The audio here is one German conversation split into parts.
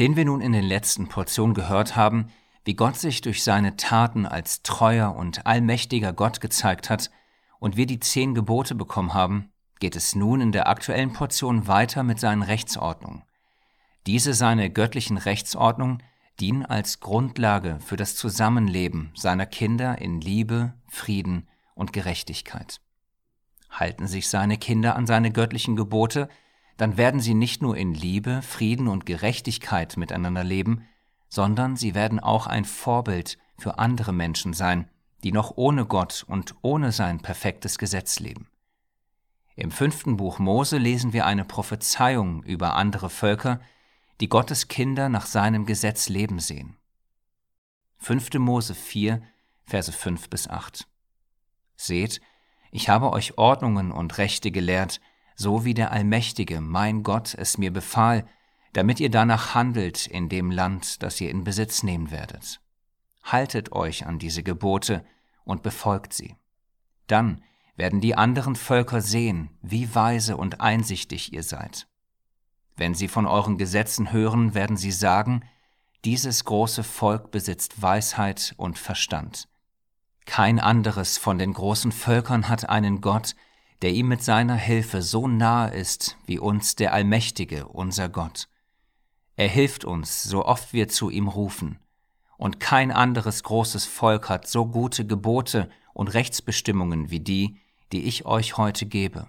Nachdem wir nun in den letzten Portionen gehört haben, wie Gott sich durch seine Taten als treuer und allmächtiger Gott gezeigt hat und wir die zehn Gebote bekommen haben, geht es nun in der aktuellen Portion weiter mit seinen Rechtsordnungen. Diese seine göttlichen Rechtsordnungen dienen als Grundlage für das Zusammenleben seiner Kinder in Liebe, Frieden und Gerechtigkeit. Halten sich seine Kinder an seine göttlichen Gebote, dann werden sie nicht nur in Liebe, Frieden und Gerechtigkeit miteinander leben, sondern sie werden auch ein Vorbild für andere Menschen sein, die noch ohne Gott und ohne sein perfektes Gesetz leben. Im fünften Buch Mose lesen wir eine Prophezeiung über andere Völker, die Gottes Kinder nach seinem Gesetz leben sehen. 5. Mose 4, Verse 5 bis 8. Seht, ich habe euch Ordnungen und Rechte gelehrt, so wie der Allmächtige, mein Gott, es mir befahl, damit ihr danach handelt in dem Land, das ihr in Besitz nehmen werdet. Haltet euch an diese Gebote und befolgt sie. Dann werden die anderen Völker sehen, wie weise und einsichtig ihr seid. Wenn sie von euren Gesetzen hören, werden sie sagen, dieses große Volk besitzt Weisheit und Verstand. Kein anderes von den großen Völkern hat einen Gott, der ihm mit seiner Hilfe so nahe ist wie uns der Allmächtige, unser Gott. Er hilft uns, so oft wir zu ihm rufen, und kein anderes großes Volk hat so gute Gebote und Rechtsbestimmungen wie die, die ich euch heute gebe.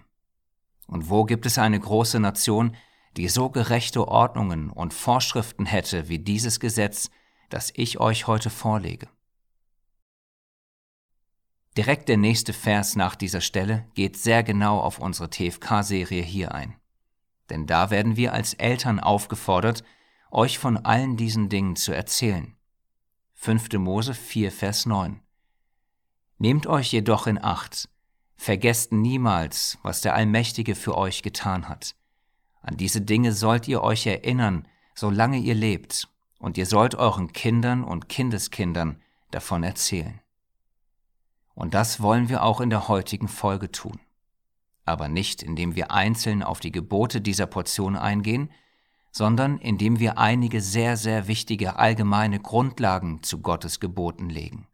Und wo gibt es eine große Nation, die so gerechte Ordnungen und Vorschriften hätte wie dieses Gesetz, das ich euch heute vorlege. Direkt der nächste Vers nach dieser Stelle geht sehr genau auf unsere TFK-Serie hier ein. Denn da werden wir als Eltern aufgefordert, euch von allen diesen Dingen zu erzählen. 5. Mose 4, Vers 9. Nehmt euch jedoch in Acht, vergesst niemals, was der Allmächtige für euch getan hat an diese Dinge sollt ihr euch erinnern, solange ihr lebt, und ihr sollt euren Kindern und Kindeskindern davon erzählen. Und das wollen wir auch in der heutigen Folge tun. Aber nicht, indem wir einzeln auf die Gebote dieser Portion eingehen, sondern indem wir einige sehr, sehr wichtige allgemeine Grundlagen zu Gottes Geboten legen.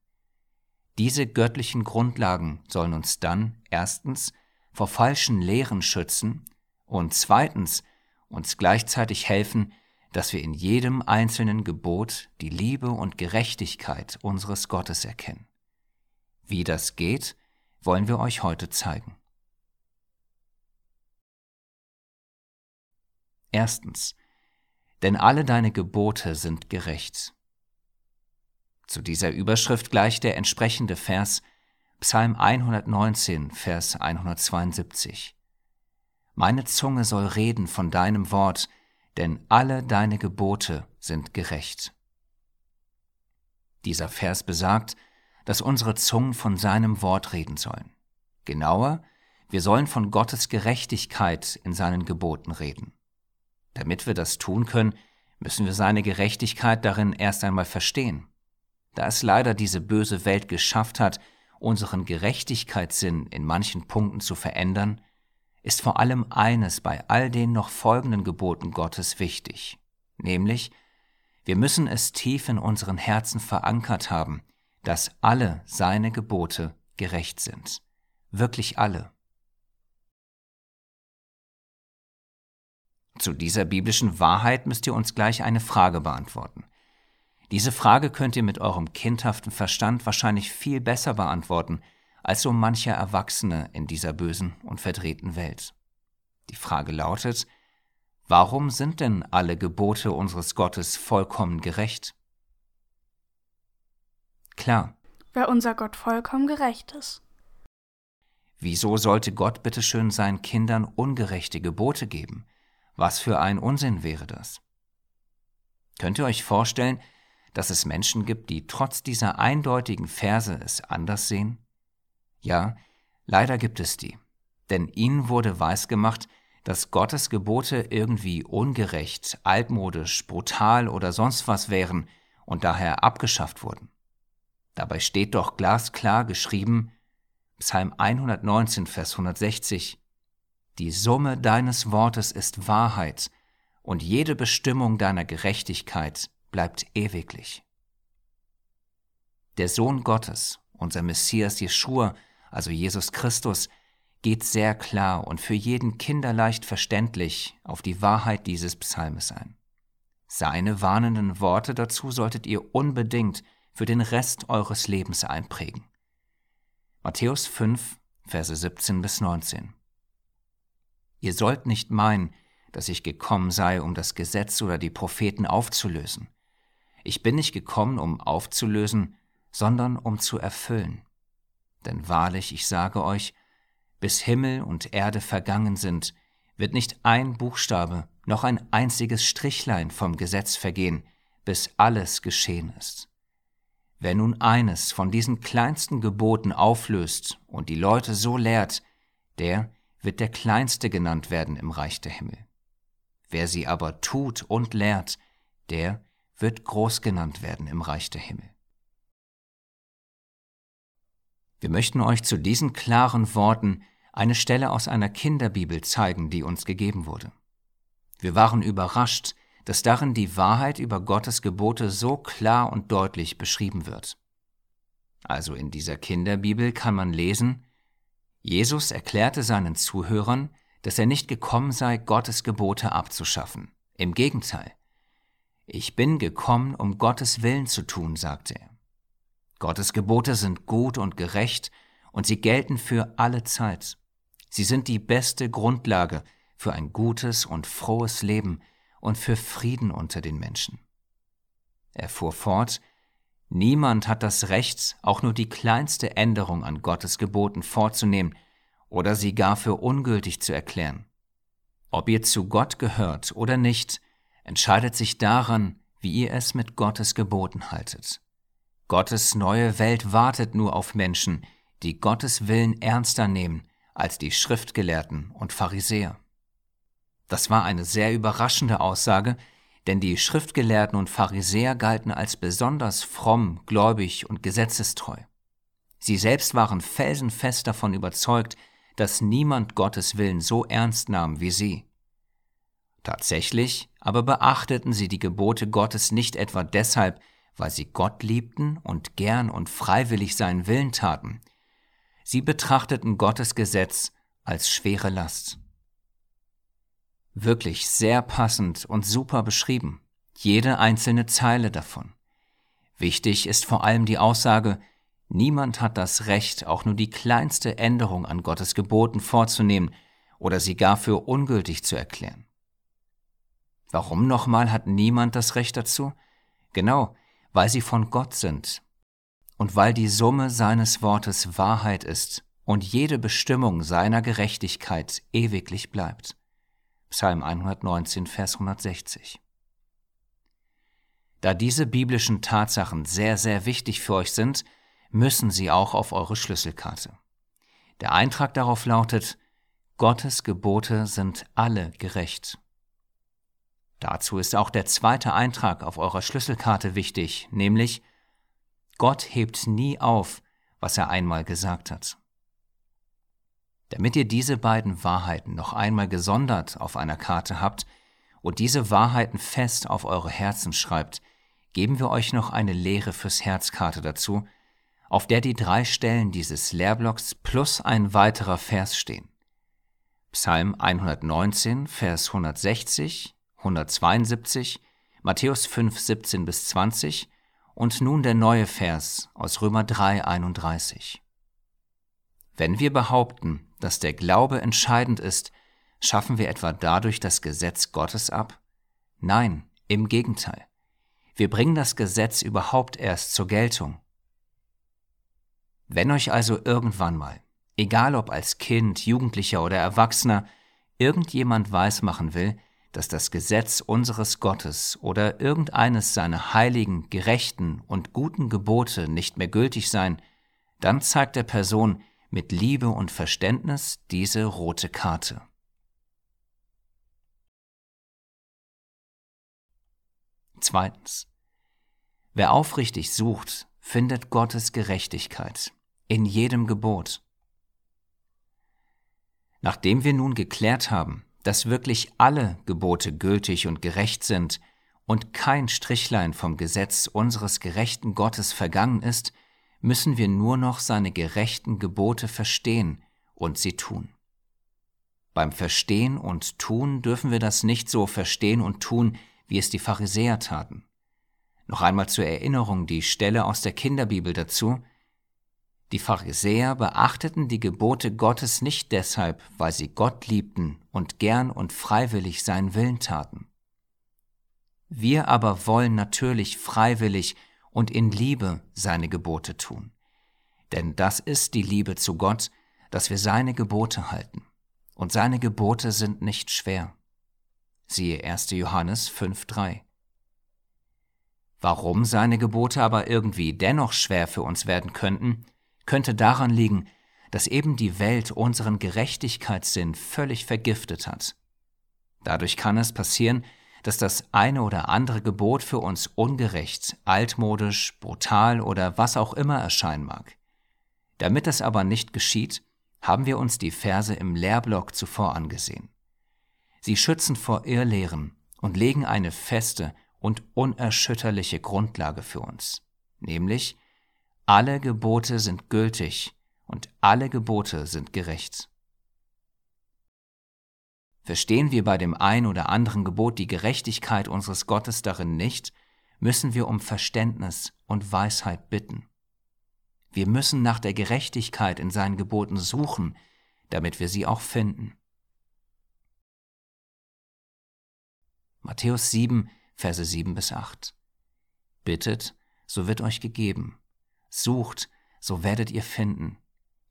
Diese göttlichen Grundlagen sollen uns dann erstens vor falschen Lehren schützen und zweitens uns gleichzeitig helfen, dass wir in jedem einzelnen Gebot die Liebe und Gerechtigkeit unseres Gottes erkennen. Wie das geht, wollen wir euch heute zeigen. Erstens, denn alle deine Gebote sind gerecht. Zu dieser Überschrift gleicht der entsprechende Vers Psalm 119, Vers 172. Meine Zunge soll reden von deinem Wort, denn alle deine Gebote sind gerecht. Dieser Vers besagt, dass unsere Zungen von seinem Wort reden sollen. Genauer, wir sollen von Gottes Gerechtigkeit in seinen Geboten reden. Damit wir das tun können, müssen wir seine Gerechtigkeit darin erst einmal verstehen. Da es leider diese böse Welt geschafft hat, unseren Gerechtigkeitssinn in manchen Punkten zu verändern, ist vor allem eines bei all den noch folgenden Geboten Gottes wichtig, nämlich wir müssen es tief in unseren Herzen verankert haben, dass alle seine Gebote gerecht sind, wirklich alle. Zu dieser biblischen Wahrheit müsst ihr uns gleich eine Frage beantworten. Diese Frage könnt ihr mit eurem kindhaften Verstand wahrscheinlich viel besser beantworten, als so mancher Erwachsene in dieser bösen und verdrehten Welt. Die Frage lautet, warum sind denn alle Gebote unseres Gottes vollkommen gerecht? Klar. Weil unser Gott vollkommen gerecht ist. Wieso sollte Gott bitteschön seinen Kindern ungerechte Gebote geben? Was für ein Unsinn wäre das? Könnt ihr euch vorstellen, dass es Menschen gibt, die trotz dieser eindeutigen Verse es anders sehen? Ja, leider gibt es die. Denn ihnen wurde weisgemacht, dass Gottes Gebote irgendwie ungerecht, altmodisch, brutal oder sonst was wären und daher abgeschafft wurden. Dabei steht doch glasklar geschrieben, Psalm 119, Vers 160, Die Summe deines Wortes ist Wahrheit und jede Bestimmung deiner Gerechtigkeit bleibt ewiglich. Der Sohn Gottes, unser Messias Jeschua, also Jesus Christus, geht sehr klar und für jeden kinderleicht verständlich auf die Wahrheit dieses Psalmes ein. Seine warnenden Worte dazu solltet ihr unbedingt für den Rest eures Lebens einprägen. Matthäus 5, Verse 17 bis 19. Ihr sollt nicht meinen, dass ich gekommen sei, um das Gesetz oder die Propheten aufzulösen. Ich bin nicht gekommen, um aufzulösen, sondern um zu erfüllen. Denn wahrlich, ich sage euch, bis Himmel und Erde vergangen sind, wird nicht ein Buchstabe noch ein einziges Strichlein vom Gesetz vergehen, bis alles geschehen ist. Wer nun eines von diesen kleinsten Geboten auflöst und die Leute so lehrt, der wird der Kleinste genannt werden im Reich der Himmel. Wer sie aber tut und lehrt, der wird groß genannt werden im Reich der Himmel. Wir möchten euch zu diesen klaren Worten eine Stelle aus einer Kinderbibel zeigen, die uns gegeben wurde. Wir waren überrascht, dass darin die Wahrheit über Gottes Gebote so klar und deutlich beschrieben wird. Also in dieser Kinderbibel kann man lesen, Jesus erklärte seinen Zuhörern, dass er nicht gekommen sei, Gottes Gebote abzuschaffen. Im Gegenteil. Ich bin gekommen, um Gottes Willen zu tun, sagte er. Gottes Gebote sind gut und gerecht und sie gelten für alle Zeit. Sie sind die beste Grundlage für ein gutes und frohes Leben, und für Frieden unter den Menschen. Er fuhr fort, Niemand hat das Recht, auch nur die kleinste Änderung an Gottes Geboten vorzunehmen oder sie gar für ungültig zu erklären. Ob ihr zu Gott gehört oder nicht, entscheidet sich daran, wie ihr es mit Gottes Geboten haltet. Gottes neue Welt wartet nur auf Menschen, die Gottes Willen ernster nehmen als die Schriftgelehrten und Pharisäer. Das war eine sehr überraschende Aussage, denn die Schriftgelehrten und Pharisäer galten als besonders fromm, gläubig und gesetzestreu. Sie selbst waren felsenfest davon überzeugt, dass niemand Gottes Willen so ernst nahm wie sie. Tatsächlich aber beachteten sie die Gebote Gottes nicht etwa deshalb, weil sie Gott liebten und gern und freiwillig seinen Willen taten. Sie betrachteten Gottes Gesetz als schwere Last. Wirklich sehr passend und super beschrieben. Jede einzelne Zeile davon. Wichtig ist vor allem die Aussage, niemand hat das Recht, auch nur die kleinste Änderung an Gottes Geboten vorzunehmen oder sie gar für ungültig zu erklären. Warum nochmal hat niemand das Recht dazu? Genau, weil sie von Gott sind und weil die Summe seines Wortes Wahrheit ist und jede Bestimmung seiner Gerechtigkeit ewiglich bleibt. Psalm 119, Vers 160. Da diese biblischen Tatsachen sehr, sehr wichtig für euch sind, müssen sie auch auf eure Schlüsselkarte. Der Eintrag darauf lautet, Gottes Gebote sind alle gerecht. Dazu ist auch der zweite Eintrag auf eurer Schlüsselkarte wichtig, nämlich Gott hebt nie auf, was er einmal gesagt hat. Damit ihr diese beiden Wahrheiten noch einmal gesondert auf einer Karte habt und diese Wahrheiten fest auf eure Herzen schreibt, geben wir euch noch eine Lehre fürs Herzkarte dazu, auf der die drei Stellen dieses Lehrblocks plus ein weiterer Vers stehen. Psalm 119, Vers 160, 172, Matthäus 5, 17 bis 20 und nun der neue Vers aus Römer 3, 31. Wenn wir behaupten, dass der Glaube entscheidend ist, schaffen wir etwa dadurch das Gesetz Gottes ab? Nein, im Gegenteil. Wir bringen das Gesetz überhaupt erst zur Geltung. Wenn euch also irgendwann mal, egal ob als Kind, Jugendlicher oder Erwachsener, irgendjemand weismachen will, dass das Gesetz unseres Gottes oder irgendeines seiner heiligen, gerechten und guten Gebote nicht mehr gültig sein, dann zeigt der Person, mit Liebe und Verständnis diese rote Karte. Zweitens. Wer aufrichtig sucht, findet Gottes Gerechtigkeit in jedem Gebot. Nachdem wir nun geklärt haben, dass wirklich alle Gebote gültig und gerecht sind und kein Strichlein vom Gesetz unseres gerechten Gottes vergangen ist, müssen wir nur noch seine gerechten Gebote verstehen und sie tun. Beim Verstehen und Tun dürfen wir das nicht so verstehen und tun, wie es die Pharisäer taten. Noch einmal zur Erinnerung die Stelle aus der Kinderbibel dazu. Die Pharisäer beachteten die Gebote Gottes nicht deshalb, weil sie Gott liebten und gern und freiwillig seinen Willen taten. Wir aber wollen natürlich freiwillig und in Liebe seine Gebote tun. Denn das ist die Liebe zu Gott, dass wir seine Gebote halten. Und seine Gebote sind nicht schwer. Siehe 1. Johannes 5.3. Warum seine Gebote aber irgendwie dennoch schwer für uns werden könnten, könnte daran liegen, dass eben die Welt unseren Gerechtigkeitssinn völlig vergiftet hat. Dadurch kann es passieren, dass das eine oder andere Gebot für uns ungerecht, altmodisch, brutal oder was auch immer erscheinen mag. Damit das aber nicht geschieht, haben wir uns die Verse im Lehrblock zuvor angesehen. Sie schützen vor Irrlehren und legen eine feste und unerschütterliche Grundlage für uns, nämlich alle Gebote sind gültig und alle Gebote sind gerecht. Verstehen wir bei dem ein oder anderen Gebot die Gerechtigkeit unseres Gottes darin nicht, müssen wir um Verständnis und Weisheit bitten. Wir müssen nach der Gerechtigkeit in seinen Geboten suchen, damit wir sie auch finden. Matthäus 7, Verse 7 bis 8. Bittet, so wird euch gegeben. Sucht, so werdet ihr finden.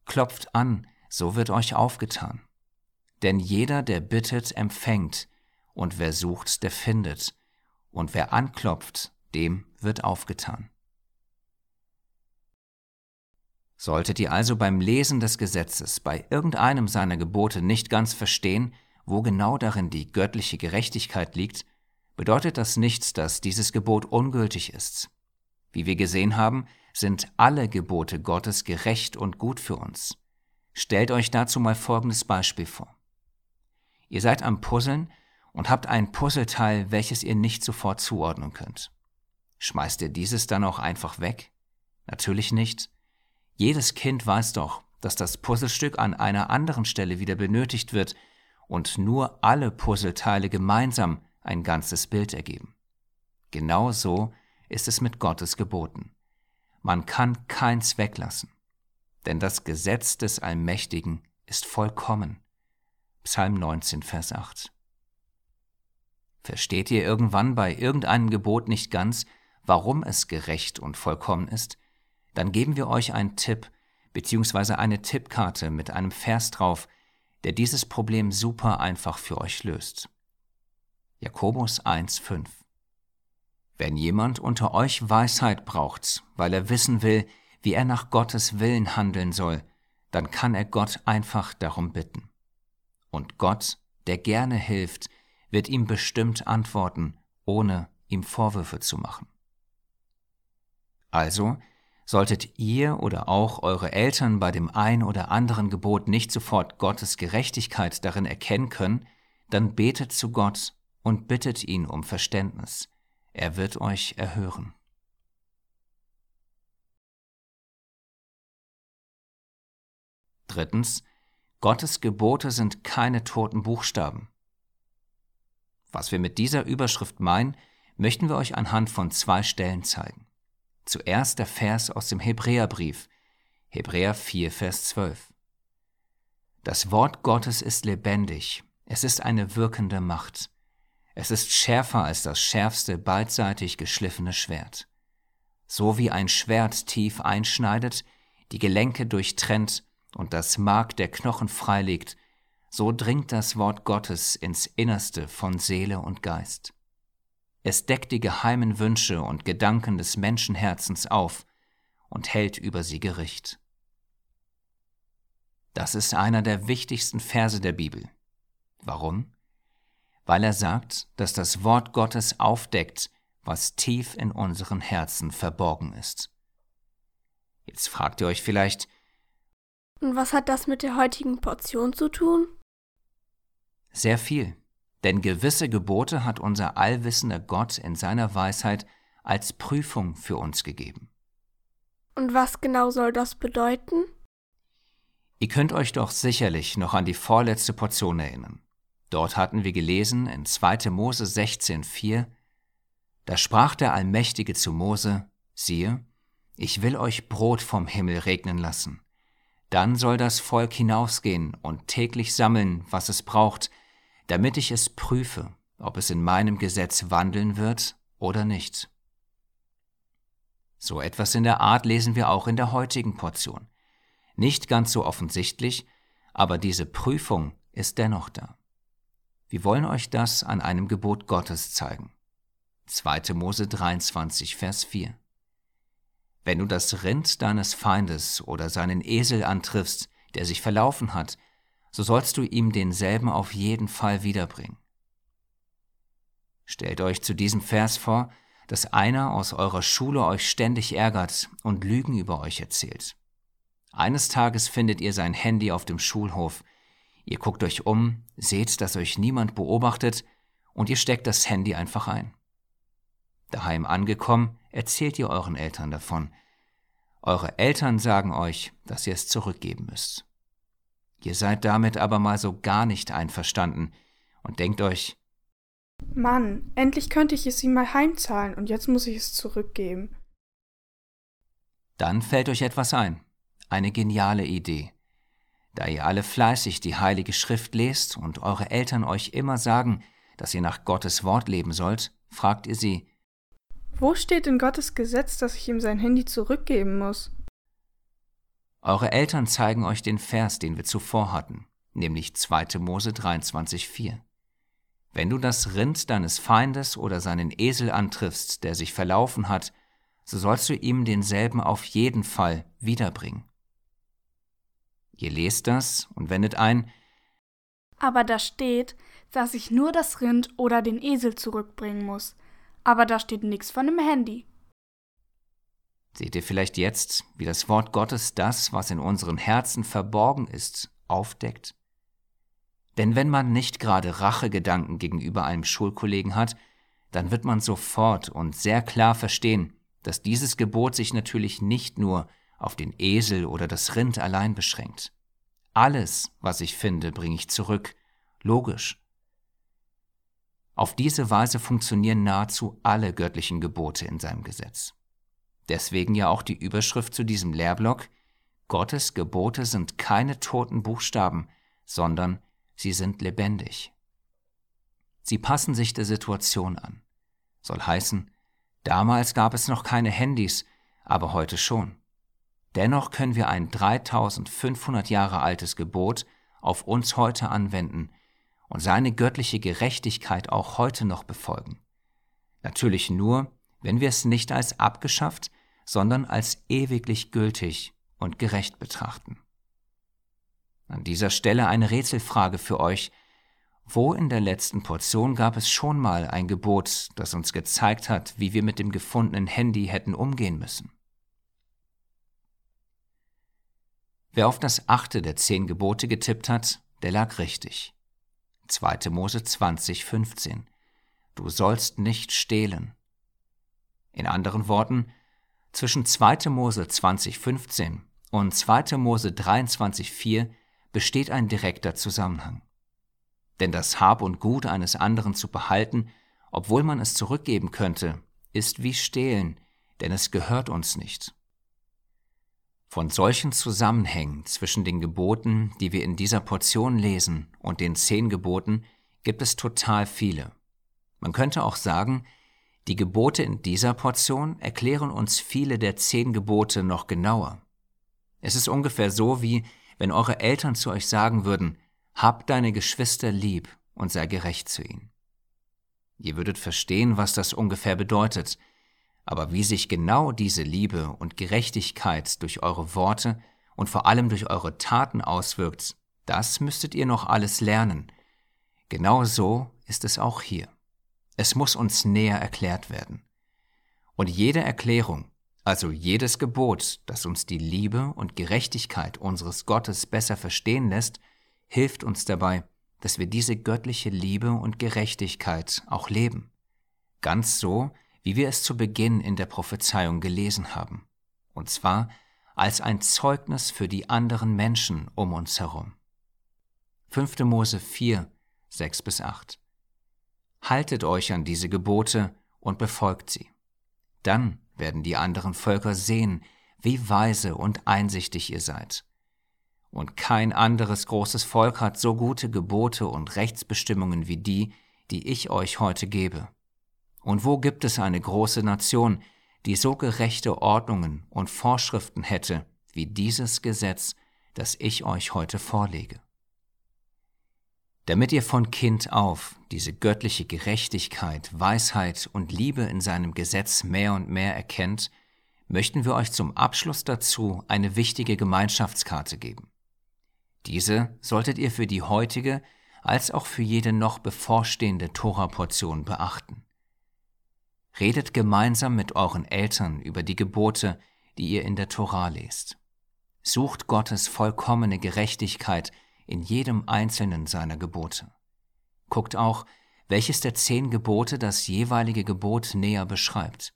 Klopft an, so wird euch aufgetan. Denn jeder, der bittet, empfängt, und wer sucht, der findet, und wer anklopft, dem wird aufgetan. Solltet ihr also beim Lesen des Gesetzes bei irgendeinem seiner Gebote nicht ganz verstehen, wo genau darin die göttliche Gerechtigkeit liegt, bedeutet das nicht, dass dieses Gebot ungültig ist. Wie wir gesehen haben, sind alle Gebote Gottes gerecht und gut für uns. Stellt euch dazu mal folgendes Beispiel vor. Ihr seid am Puzzeln und habt ein Puzzleteil, welches ihr nicht sofort zuordnen könnt. Schmeißt ihr dieses dann auch einfach weg? Natürlich nicht. Jedes Kind weiß doch, dass das Puzzlestück an einer anderen Stelle wieder benötigt wird und nur alle Puzzleteile gemeinsam ein ganzes Bild ergeben. Genau so ist es mit Gottes Geboten. Man kann keins weglassen, denn das Gesetz des Allmächtigen ist vollkommen. Psalm 19, Vers 8. Versteht ihr irgendwann bei irgendeinem Gebot nicht ganz, warum es gerecht und vollkommen ist? Dann geben wir euch einen Tipp bzw. eine Tippkarte mit einem Vers drauf, der dieses Problem super einfach für euch löst. Jakobus 1,5 Wenn jemand unter euch Weisheit braucht, weil er wissen will, wie er nach Gottes Willen handeln soll, dann kann er Gott einfach darum bitten. Und Gott, der gerne hilft, wird ihm bestimmt antworten, ohne ihm Vorwürfe zu machen. Also, solltet ihr oder auch eure Eltern bei dem ein oder anderen Gebot nicht sofort Gottes Gerechtigkeit darin erkennen können, dann betet zu Gott und bittet ihn um Verständnis. Er wird euch erhören. Drittens, Gottes Gebote sind keine toten Buchstaben. Was wir mit dieser Überschrift meinen, möchten wir euch anhand von zwei Stellen zeigen. Zuerst der Vers aus dem Hebräerbrief, Hebräer 4, Vers 12. Das Wort Gottes ist lebendig, es ist eine wirkende Macht. Es ist schärfer als das schärfste beidseitig geschliffene Schwert. So wie ein Schwert tief einschneidet, die Gelenke durchtrennt und das Mark der Knochen freilegt, so dringt das Wort Gottes ins Innerste von Seele und Geist. Es deckt die geheimen Wünsche und Gedanken des Menschenherzens auf und hält über sie Gericht. Das ist einer der wichtigsten Verse der Bibel. Warum? Weil er sagt, dass das Wort Gottes aufdeckt, was tief in unseren Herzen verborgen ist. Jetzt fragt ihr euch vielleicht, und was hat das mit der heutigen Portion zu tun? Sehr viel, denn gewisse Gebote hat unser allwissender Gott in seiner Weisheit als Prüfung für uns gegeben. Und was genau soll das bedeuten? Ihr könnt euch doch sicherlich noch an die vorletzte Portion erinnern. Dort hatten wir gelesen in 2. Mose 16,4 Da sprach der Allmächtige zu Mose: Siehe, ich will euch Brot vom Himmel regnen lassen. Dann soll das Volk hinausgehen und täglich sammeln, was es braucht, damit ich es prüfe, ob es in meinem Gesetz wandeln wird oder nicht. So etwas in der Art lesen wir auch in der heutigen Portion. Nicht ganz so offensichtlich, aber diese Prüfung ist dennoch da. Wir wollen euch das an einem Gebot Gottes zeigen. 2. Mose 23, Vers 4. Wenn du das Rind deines Feindes oder seinen Esel antriffst, der sich verlaufen hat, so sollst du ihm denselben auf jeden Fall wiederbringen. Stellt euch zu diesem Vers vor, dass einer aus eurer Schule euch ständig ärgert und Lügen über euch erzählt. Eines Tages findet ihr sein Handy auf dem Schulhof. Ihr guckt euch um, seht, dass euch niemand beobachtet und ihr steckt das Handy einfach ein. Daheim angekommen, erzählt ihr euren Eltern davon. Eure Eltern sagen euch, dass ihr es zurückgeben müsst. Ihr seid damit aber mal so gar nicht einverstanden und denkt euch, Mann, endlich könnte ich es ihm mal heimzahlen und jetzt muss ich es zurückgeben. Dann fällt euch etwas ein eine geniale Idee. Da ihr alle fleißig die Heilige Schrift lest und eure Eltern euch immer sagen, dass ihr nach Gottes Wort leben sollt, fragt ihr sie, Wo steht in Gottes Gesetz, dass ich ihm sein Handy zurückgeben muss? Eure Eltern zeigen euch den Vers, den wir zuvor hatten, nämlich 2. Mose 23,4. Wenn du das Rind deines Feindes oder seinen Esel antriffst, der sich verlaufen hat, so sollst du ihm denselben auf jeden Fall wiederbringen. Ihr lest das und wendet ein, aber da steht, dass ich nur das Rind oder den Esel zurückbringen muss. Aber da steht nichts von dem Handy. Seht ihr vielleicht jetzt, wie das Wort Gottes das, was in unseren Herzen verborgen ist, aufdeckt? Denn wenn man nicht gerade Rachegedanken gegenüber einem Schulkollegen hat, dann wird man sofort und sehr klar verstehen, dass dieses Gebot sich natürlich nicht nur auf den Esel oder das Rind allein beschränkt. Alles, was ich finde, bringe ich zurück. Logisch. Auf diese Weise funktionieren nahezu alle göttlichen Gebote in seinem Gesetz. Deswegen ja auch die Überschrift zu diesem Lehrblock Gottes Gebote sind keine toten Buchstaben, sondern sie sind lebendig. Sie passen sich der Situation an. Soll heißen, damals gab es noch keine Handys, aber heute schon. Dennoch können wir ein 3500 Jahre altes Gebot auf uns heute anwenden und seine göttliche Gerechtigkeit auch heute noch befolgen. Natürlich nur, wenn wir es nicht als abgeschafft, sondern als ewiglich gültig und gerecht betrachten. An dieser Stelle eine Rätselfrage für euch. Wo in der letzten Portion gab es schon mal ein Gebot, das uns gezeigt hat, wie wir mit dem gefundenen Handy hätten umgehen müssen? Wer auf das achte der zehn Gebote getippt hat, der lag richtig. 2. Mose 20, 15. Du sollst nicht stehlen. In anderen Worten, zwischen 2. Mose 20, 15 und 2. Mose 23, 4 besteht ein direkter Zusammenhang. Denn das Hab und Gut eines anderen zu behalten, obwohl man es zurückgeben könnte, ist wie stehlen, denn es gehört uns nicht. Von solchen Zusammenhängen zwischen den Geboten, die wir in dieser Portion lesen, und den zehn Geboten gibt es total viele. Man könnte auch sagen, die Gebote in dieser Portion erklären uns viele der zehn Gebote noch genauer. Es ist ungefähr so, wie wenn eure Eltern zu euch sagen würden, hab deine Geschwister lieb und sei gerecht zu ihnen. Ihr würdet verstehen, was das ungefähr bedeutet, aber wie sich genau diese Liebe und Gerechtigkeit durch eure Worte und vor allem durch eure Taten auswirkt, das müsstet ihr noch alles lernen. Genau so ist es auch hier. Es muss uns näher erklärt werden. Und jede Erklärung, also jedes Gebot, das uns die Liebe und Gerechtigkeit unseres Gottes besser verstehen lässt, hilft uns dabei, dass wir diese göttliche Liebe und Gerechtigkeit auch leben. Ganz so, wie wir es zu Beginn in der Prophezeiung gelesen haben. Und zwar als ein Zeugnis für die anderen Menschen um uns herum. 5. Mose 4, 6 bis 8. Haltet euch an diese Gebote und befolgt sie. Dann werden die anderen Völker sehen, wie weise und einsichtig ihr seid. Und kein anderes großes Volk hat so gute Gebote und Rechtsbestimmungen wie die, die ich euch heute gebe. Und wo gibt es eine große Nation, die so gerechte Ordnungen und Vorschriften hätte wie dieses Gesetz, das ich euch heute vorlege? Damit ihr von Kind auf diese göttliche Gerechtigkeit, Weisheit und Liebe in seinem Gesetz mehr und mehr erkennt, möchten wir euch zum Abschluss dazu eine wichtige Gemeinschaftskarte geben. Diese solltet ihr für die heutige als auch für jede noch bevorstehende Tora-Portion beachten. Redet gemeinsam mit euren Eltern über die Gebote, die ihr in der Tora lest. Sucht Gottes vollkommene Gerechtigkeit in jedem einzelnen seiner Gebote. Guckt auch, welches der zehn Gebote das jeweilige Gebot näher beschreibt.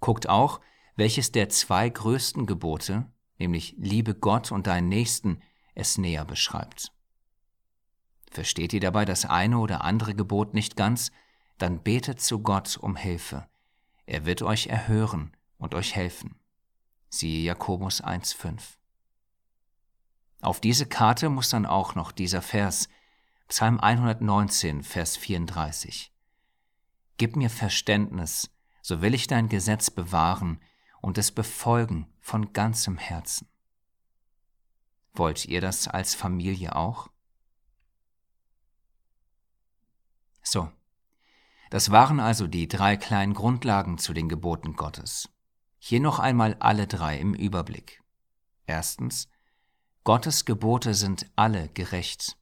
Guckt auch, welches der zwei größten Gebote, nämlich liebe Gott und deinen Nächsten, es näher beschreibt. Versteht ihr dabei das eine oder andere Gebot nicht ganz, dann betet zu Gott um Hilfe. Er wird euch erhören und euch helfen. Siehe Jakobus 1,5. Auf diese Karte muss dann auch noch dieser Vers, Psalm 119, Vers 34. Gib mir Verständnis, so will ich dein Gesetz bewahren und es befolgen von ganzem Herzen. Wollt ihr das als Familie auch? So, das waren also die drei kleinen Grundlagen zu den Geboten Gottes. Hier noch einmal alle drei im Überblick. Erstens, Gottes Gebote sind alle gerecht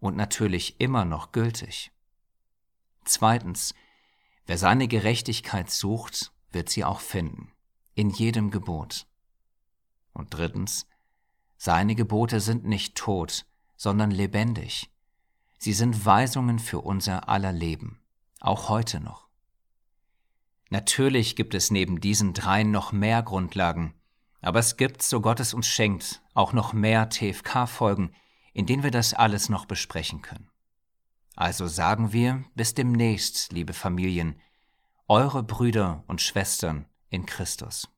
und natürlich immer noch gültig. Zweitens, wer seine Gerechtigkeit sucht, wird sie auch finden, in jedem Gebot. Und drittens, seine Gebote sind nicht tot, sondern lebendig. Sie sind Weisungen für unser aller Leben, auch heute noch. Natürlich gibt es neben diesen dreien noch mehr Grundlagen, aber es gibt, so Gott es uns schenkt, auch noch mehr TFK-Folgen, in denen wir das alles noch besprechen können. Also sagen wir bis demnächst, liebe Familien, eure Brüder und Schwestern in Christus.